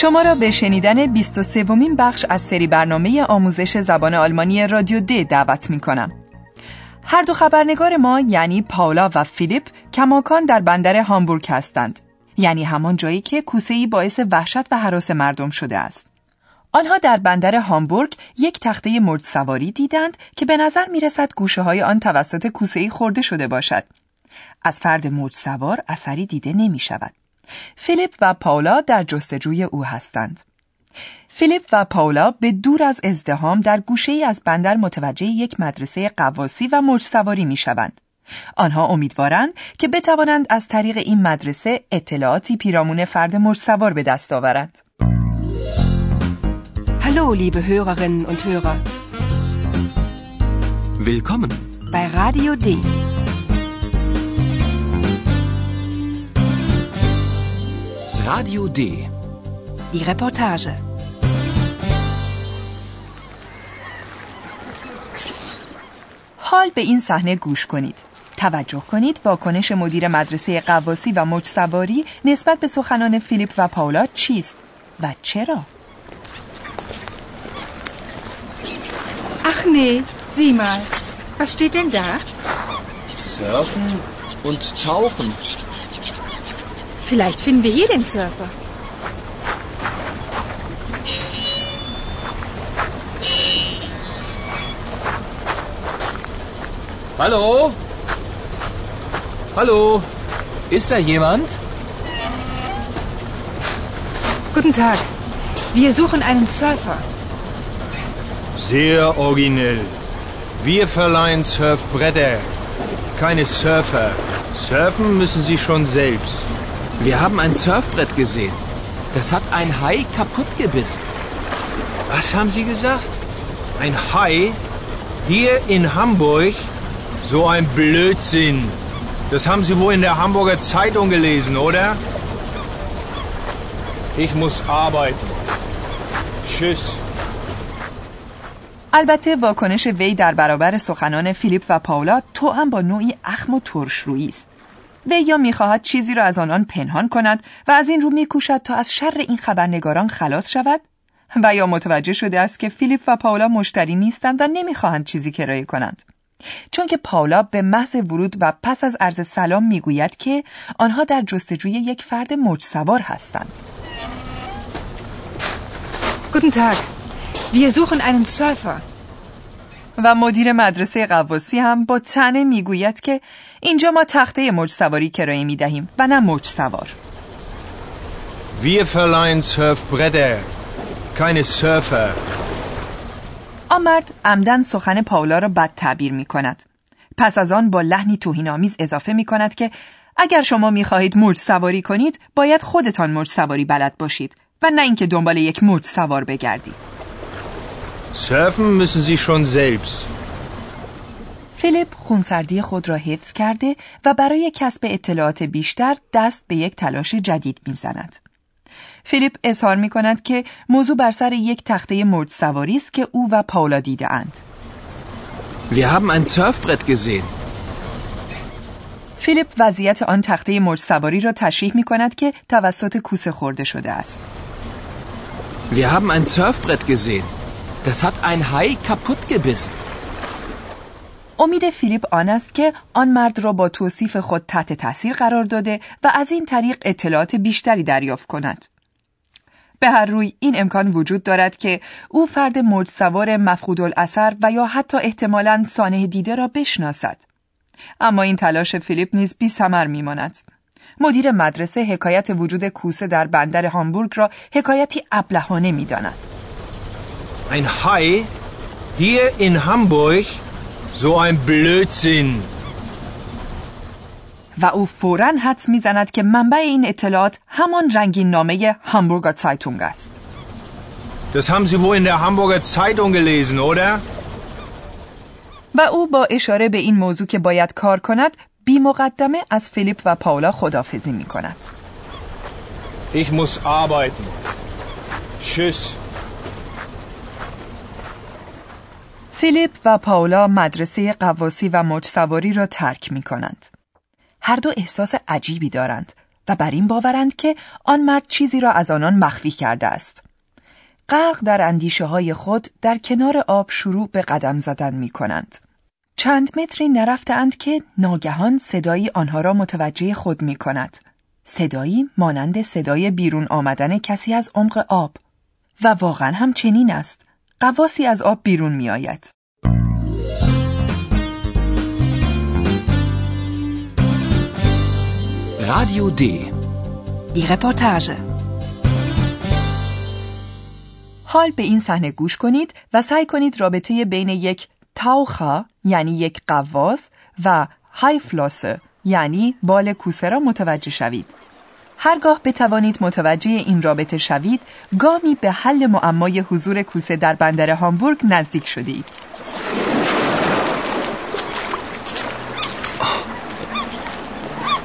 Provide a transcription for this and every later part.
شما را به شنیدن 23 ومین بخش از سری برنامه آموزش زبان آلمانی رادیو د دعوت می کنم. هر دو خبرنگار ما یعنی پاولا و فیلیپ کماکان در بندر هامبورگ هستند. یعنی همان جایی که کوسه‌ای باعث وحشت و حراس مردم شده است. آنها در بندر هامبورگ یک تخته مرد سواری دیدند که به نظر می رسد گوشه های آن توسط کوسه‌ای خورده شده باشد. از فرد مرد سوار اثری دیده نمی شود. فیلیپ و پاولا در جستجوی او هستند. فیلیپ و پاولا به دور از ازدهام در گوشه ای از بندر متوجه یک مدرسه قواسی و موج سواری می شوند. آنها امیدوارند که بتوانند از طریق این مدرسه اطلاعاتی پیرامون فرد موج سوار به دست آورند. Hallo, liebe Hörerinnen und Hörer. Willkommen bei Radio D. Radio D. Die Reportage. حال به این صحنه گوش کنید. توجه کنید واکنش مدیر مدرسه قواسی و موج سواری نسبت به سخنان فیلیپ و پاولا چیست و چرا؟ Ach nee, sieh mal. Was steht denn da? Surfen und Tauchen. Vielleicht finden wir hier den Surfer. Hallo? Hallo? Ist da jemand? Guten Tag. Wir suchen einen Surfer. Sehr originell. Wir verleihen Surfbretter, keine Surfer. Surfen müssen Sie schon selbst. Wir haben ein Surfbrett gesehen. Das hat ein Hai kaputt gebissen. Was haben Sie gesagt? Ein Hai? Hier in Hamburg? So ein Blödsinn. Das haben Sie wohl in der Hamburger Zeitung gelesen, oder? Ich muss arbeiten. Tschüss. البته واکنش وی در برابر سخنان فیلیپ و پاولا تو هم با نوعی اخم و ترشرویی است. وی یا می‌خواهد چیزی را از آنان پنهان کند و از این رو میکوشد تا از شر این خبرنگاران خلاص شود و یا متوجه شده است که فیلیپ و پاولا مشتری نیستند و نمی‌خواهند چیزی کرایه کنند. چون که پاولا به محض ورود و پس از عرض سلام می‌گوید که آنها در جستجوی یک فرد موج سوار هستند. Guten Tag. Wir suchen einen Surfer. و مدیر مدرسه قواسی هم با تنه می‌گوید که اینجا ما تخته موج سواری کرایه می دهیم و نه موج سوار. Wir verleihen Surfbretter, keine Surfer. آن مرد عمدن سخن پاولا را بد تعبیر می کند. پس از آن با لحنی توهینآمیز اضافه می کند که اگر شما می خواهید موج سواری کنید باید خودتان موج سواری بلد باشید و نه اینکه دنبال یک موج سوار بگردید. Surfen müssen Sie schon selbst. فیلیپ خونسردی خود را حفظ کرده و برای کسب اطلاعات بیشتر دست به یک تلاش جدید می‌زند. فیلیپ اظهار می کند که موضوع بر سر یک تخته موج سواری است که او و پاولا دیده اند. Wir haben ein Surfbrett gesehen. فیلیپ وضعیت آن تخته موج سواری را تشریح می کند که توسط کوسه خورده شده است. Wir haben ein Surfbrett gesehen. Das hat ein Hai kaputt gebissen. امید فیلیپ آن است که آن مرد را با توصیف خود تحت تاثیر قرار داده و از این طریق اطلاعات بیشتری دریافت کند. به هر روی این امکان وجود دارد که او فرد موج سوار مفقود الاثر و یا حتی احتمالاً سانه دیده را بشناسد. اما این تلاش فیلیپ نیز بی ثمر میماند. مدیر مدرسه حکایت وجود کوسه در بندر هامبورگ را حکایتی ابلهانه می‌داند. Ein Hai? Hier in Hamburg? So ein Blödsinn. و او فوراً حدس می‌زند که منبع این اطلاعات همان رنگین نامه هامبورگ زایتونگ است. Das haben Sie wohl in der Hamburger Zeitung gelesen, oder? و او با اشاره به این موضوع که باید کار کند بی مقدمه از فیلیپ و پاولا خدافزی می کند. Ich muss arbeiten. Tschüss. فیلیپ و پاولا مدرسه قواسی و موج سواری را ترک می کنند. هر دو احساس عجیبی دارند و بر این باورند که آن مرد چیزی را از آنان مخفی کرده است. غرق در اندیشه های خود در کنار آب شروع به قدم زدن می کنند. چند متری نرفتند که ناگهان صدایی آنها را متوجه خود می کند. صدایی مانند صدای بیرون آمدن کسی از عمق آب و واقعا هم چنین است. قواسی از آب بیرون می آید. Radio D. Die Reportage. حال به این صحنه گوش کنید و سعی کنید رابطه بین یک تاوخا یعنی یک قواس و هایفلاسه یعنی بال کوسه را متوجه شوید. هرگاه بتوانید متوجه این رابطه شوید، گامی به حل معمای حضور کوسه در بندر هامبورگ نزدیک شدید.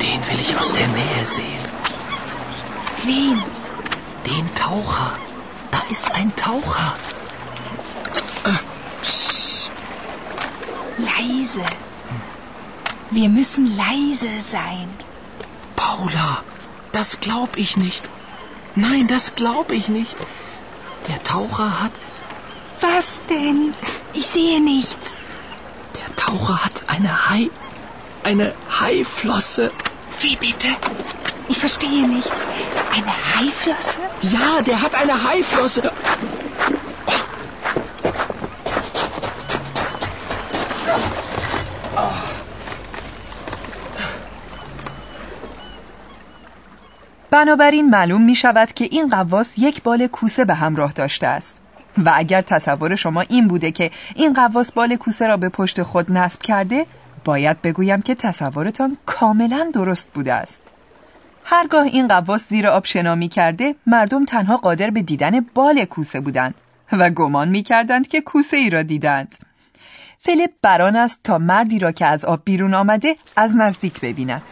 Den will ich aus der Nähe sehen. Wen? Den Taucher. Da ist ein Taucher. Leise. Wir müssen leise sein. Paula, das glaub ich nicht. Nein, das glaub ich nicht. Der Taucher hat. Was denn? Ich sehe nichts. Der Taucher hat eine Hai. Eine Haiflosse. Wie bitte? Ich verstehe nichts. Eine Haiflosse? Ja, der hat eine Haiflosse. بنابراین معلوم می شود که این قواس یک بال کوسه به همراه داشته است. و اگر تصور شما این بوده که این قواس بال کوسه را به پشت خود نصب کرده باید بگویم که تصورتان کاملا درست بوده است. هرگاه این قواس زیر آب شنا می کرده مردم تنها قادر به دیدن بال کوسه بودند و گمان می کردند که کوسه ای را دیدند. فیلیپ بران است تا مردی را که از آب بیرون آمده از نزدیک ببیند.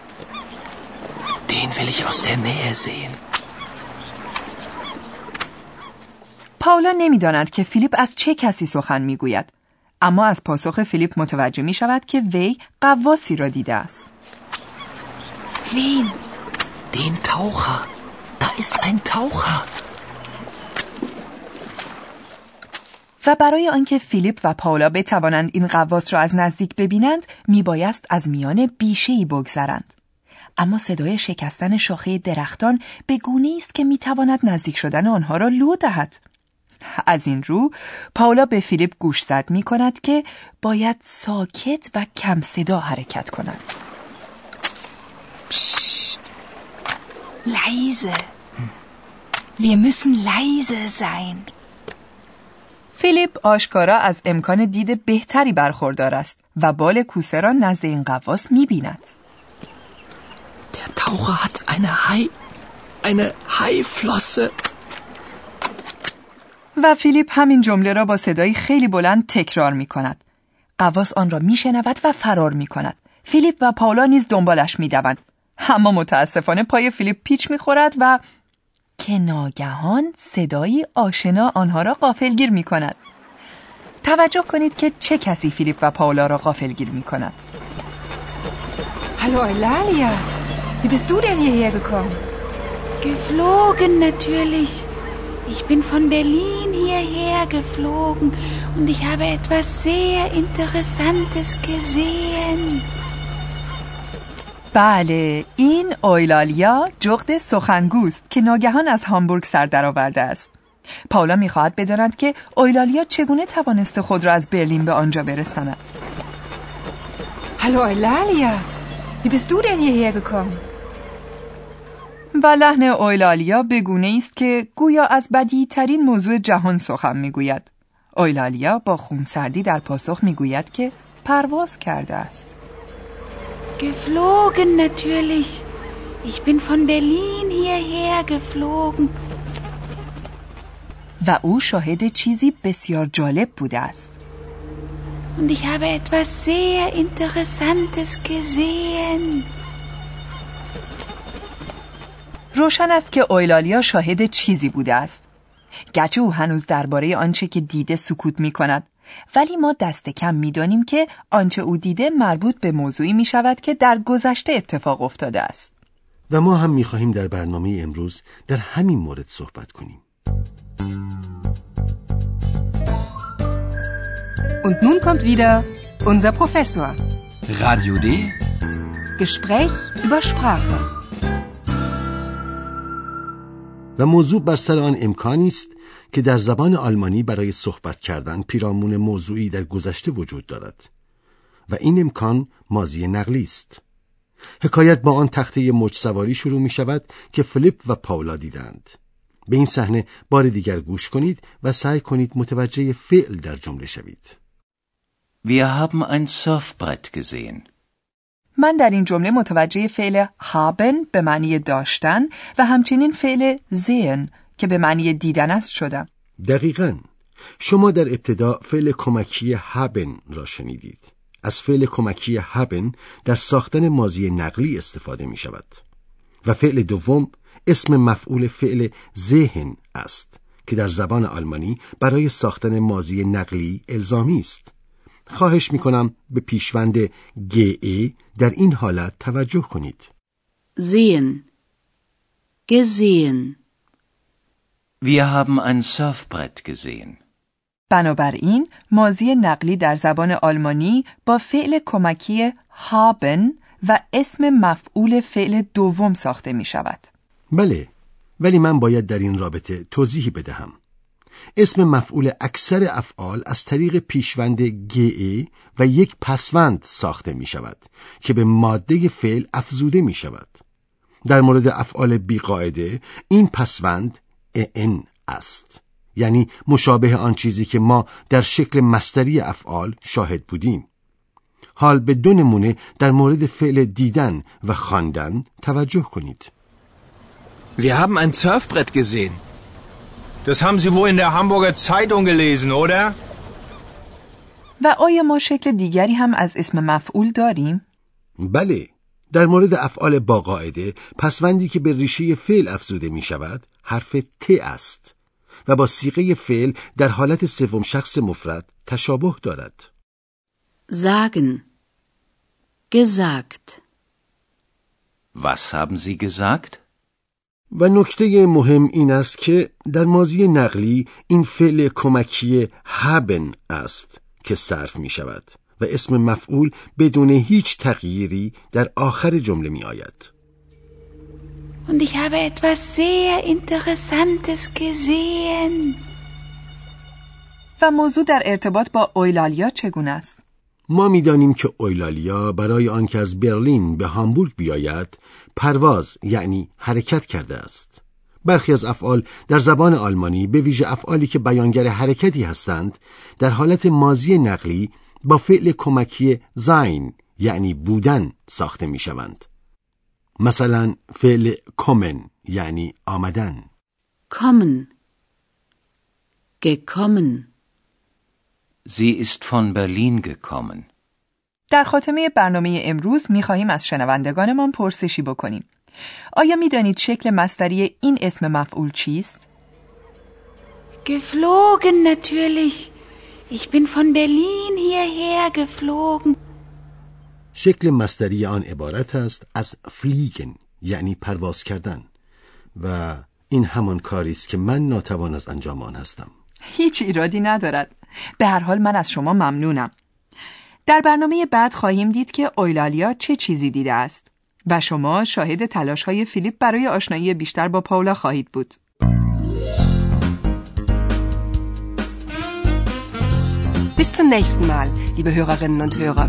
Den will ich aus der Nähe sehen. پاولا نمی‌داند که فیلیپ از چه کسی سخن می‌گوید اما از پاسخ فیلیپ متوجه می شود که وی قواسی را دیده است Wen? Den Taucher. Da ist ein Taucher. و برای آنکه فیلیپ و پاولا بتوانند این قواس را از نزدیک ببینند میبایست از میان بیشهای بگذرند اما صدای شکستن شاخه درختان به گونه است که می‌تواند نزدیک شدن آنها را لو دهد از این رو پاولا به فیلیپ گوش زد می کند که باید ساکت و کم صدا حرکت کند Leise. Wir müssen leise sein. فیلیپ آشکارا از امکان دید بهتری برخوردار است و بال کوسه را نزد این قواس می بیند. Der Taucher hat eine Hai. Eine Haiflosse. و فیلیپ همین جمله را با صدایی خیلی بلند تکرار می کند. غواص آن را می شنود و فرار می کند. فیلیپ و پاولا نیز دنبالش می دوند. اما متاسفانه پای فیلیپ پیچ می خورد و که ناگهان صدایی آشنا آنها را غافلگیر می کند. توجه کنید که چه کسی فیلیپ و پاولا را غافلگیر می کند. Hallo Eulalia, Wie bist du denn hierher gekommen? Geflogen natürlich. Ich bin von Berlin hierher geflogen und ich habe etwas sehr Interessantes gesehen. بله این اویلالیا جغد سخنگوست که ناگهان از هامبورگ سر درآورده است پاولا می‌خواهد بداند که اویلالیا چگونه توانست خود را از برلین به آنجا برساند هلو اویلالیا wie bist du denn hierher gekommen? و لحن اویلالیا به گونه است که گویا از بدی ترین موضوع جهان سخن می‌گوید اویلالیا با خونسردی در پاسخ می‌گوید که پرواز کرده است Geflogen natürlich. Ich bin von Berlin hierher geflogen. و او شاهد چیزی بسیار جالب بوده است. Und ich habe etwas sehr Interessantes gesehen. روشن است که اویلالیا شاهد چیزی بوده است. گرچه او هنوز درباره آنچه که دیده سکوت می کند ولی ما دست کم می دانیم که آنچه او دیده مربوط به موضوعی می شود که در گذشته اتفاق افتاده است. و ما هم می خواهیم در برنامه امروز در همین مورد صحبت کنیم. Und nun kommt wieder unser Professor. Radio D. Gespräch über Sprache. و موضوع بر سر آن امکانی است که در زبان آلمانی برای صحبت کردن پیرامون موضوعی در گذشته وجود دارد و این امکان مازی نقلی است. حکایت با آن تخته موج سواری شروع می شود که فلیپ و پاولا دیدند. به این صحنه بار دیگر گوش کنید و سعی کنید متوجه فعل در جمله شوید. Wir haben ein Surfbrett gesehen. من در این جمله متوجه فعل haben به معنی داشتن و همچنین فعل sehen که به معنی دیدن است شدم. دقیقا شما در ابتدا فعل کمکی هابن را شنیدید. از فعل کمکی هابن در ساختن مازی نقلی استفاده می شود. و فعل دوم اسم مفعول فعل ذهن است که در زبان آلمانی برای ساختن مازی نقلی الزامی است. خواهش می کنم به پیشوند ای در این حالت توجه کنید. Sehen. Gesehen. Wir haben ein Surfbrett gesehen. بنابراین مازی نقلی در زبان آلمانی با فعل کمکی haben و اسم مفعول فعل دوم ساخته می شود. بله ولی من باید در این رابطه توضیحی بدهم. اسم مفعول اکثر افعال از طریق پیشوند گه و یک پسوند ساخته می شود که به ماده فعل افزوده می شود. در مورد افعال بیقاعده این پسوند ان است یعنی مشابه آن چیزی که ما در شکل مستری افعال شاهد بودیم حال به دو نمونه در مورد فعل دیدن و خواندن توجه کنید Wir haben ein Surfbrett gesehen. Das haben Sie wohl in der Hamburger Zeitung gelesen, oder? و آیا ما شکل دیگری هم از اسم مفعول داریم؟ بله در مورد افعال با قاعده پسوندی که به ریشه فعل افزوده می شود حرف ت است و با سیغه فعل در حالت سوم شخص مفرد تشابه دارد Sagen. Gesagt. Was haben Sie gesagt? و نکته مهم این است که در مازی نقلی این فعل کمکی هبن است که صرف می شود و اسم مفعول بدون هیچ تغییری در آخر جمله می آید. Und ich habe etwas sehr Interessantes gesehen. و موضوع در ارتباط با اویلالیا چگونه است؟ ما می‌دانیم که اویلالیا برای آنکه از برلین به هامبورگ بیاید پرواز یعنی حرکت کرده است برخی از افعال در زبان آلمانی به ویژه افعالی که بیانگر حرکتی هستند در حالت مازی نقلی با فعل کمکی زین یعنی بودن ساخته می شوند مثلا فعل کومن یعنی آمدن Kommen. Gekommen. Sie ist von Berlin gekommen. در خاتمه برنامه امروز می‌خواهیم از شنوندگانمان پرسشی بکنیم. آیا می‌دانید شکل مستری این اسم مفعول چیست؟ Geflogen natürlich. Ich bin von Berlin hierher geflogen. شکل مستری آن عبارت است از فلیگن یعنی پرواز کردن و این همان کاری است که من ناتوان از انجام آن هستم هیچ ایرادی ندارد. به هر حال من از شما ممنونم. در برنامه بعد خواهیم دید که اویلالیا چه چیزی دیده است و شما شاهد تلاش های فیلیپ برای آشنایی بیشتر با پاولا خواهید بود. Bis zum nächsten Mal, liebe Hörerinnen und Hörer.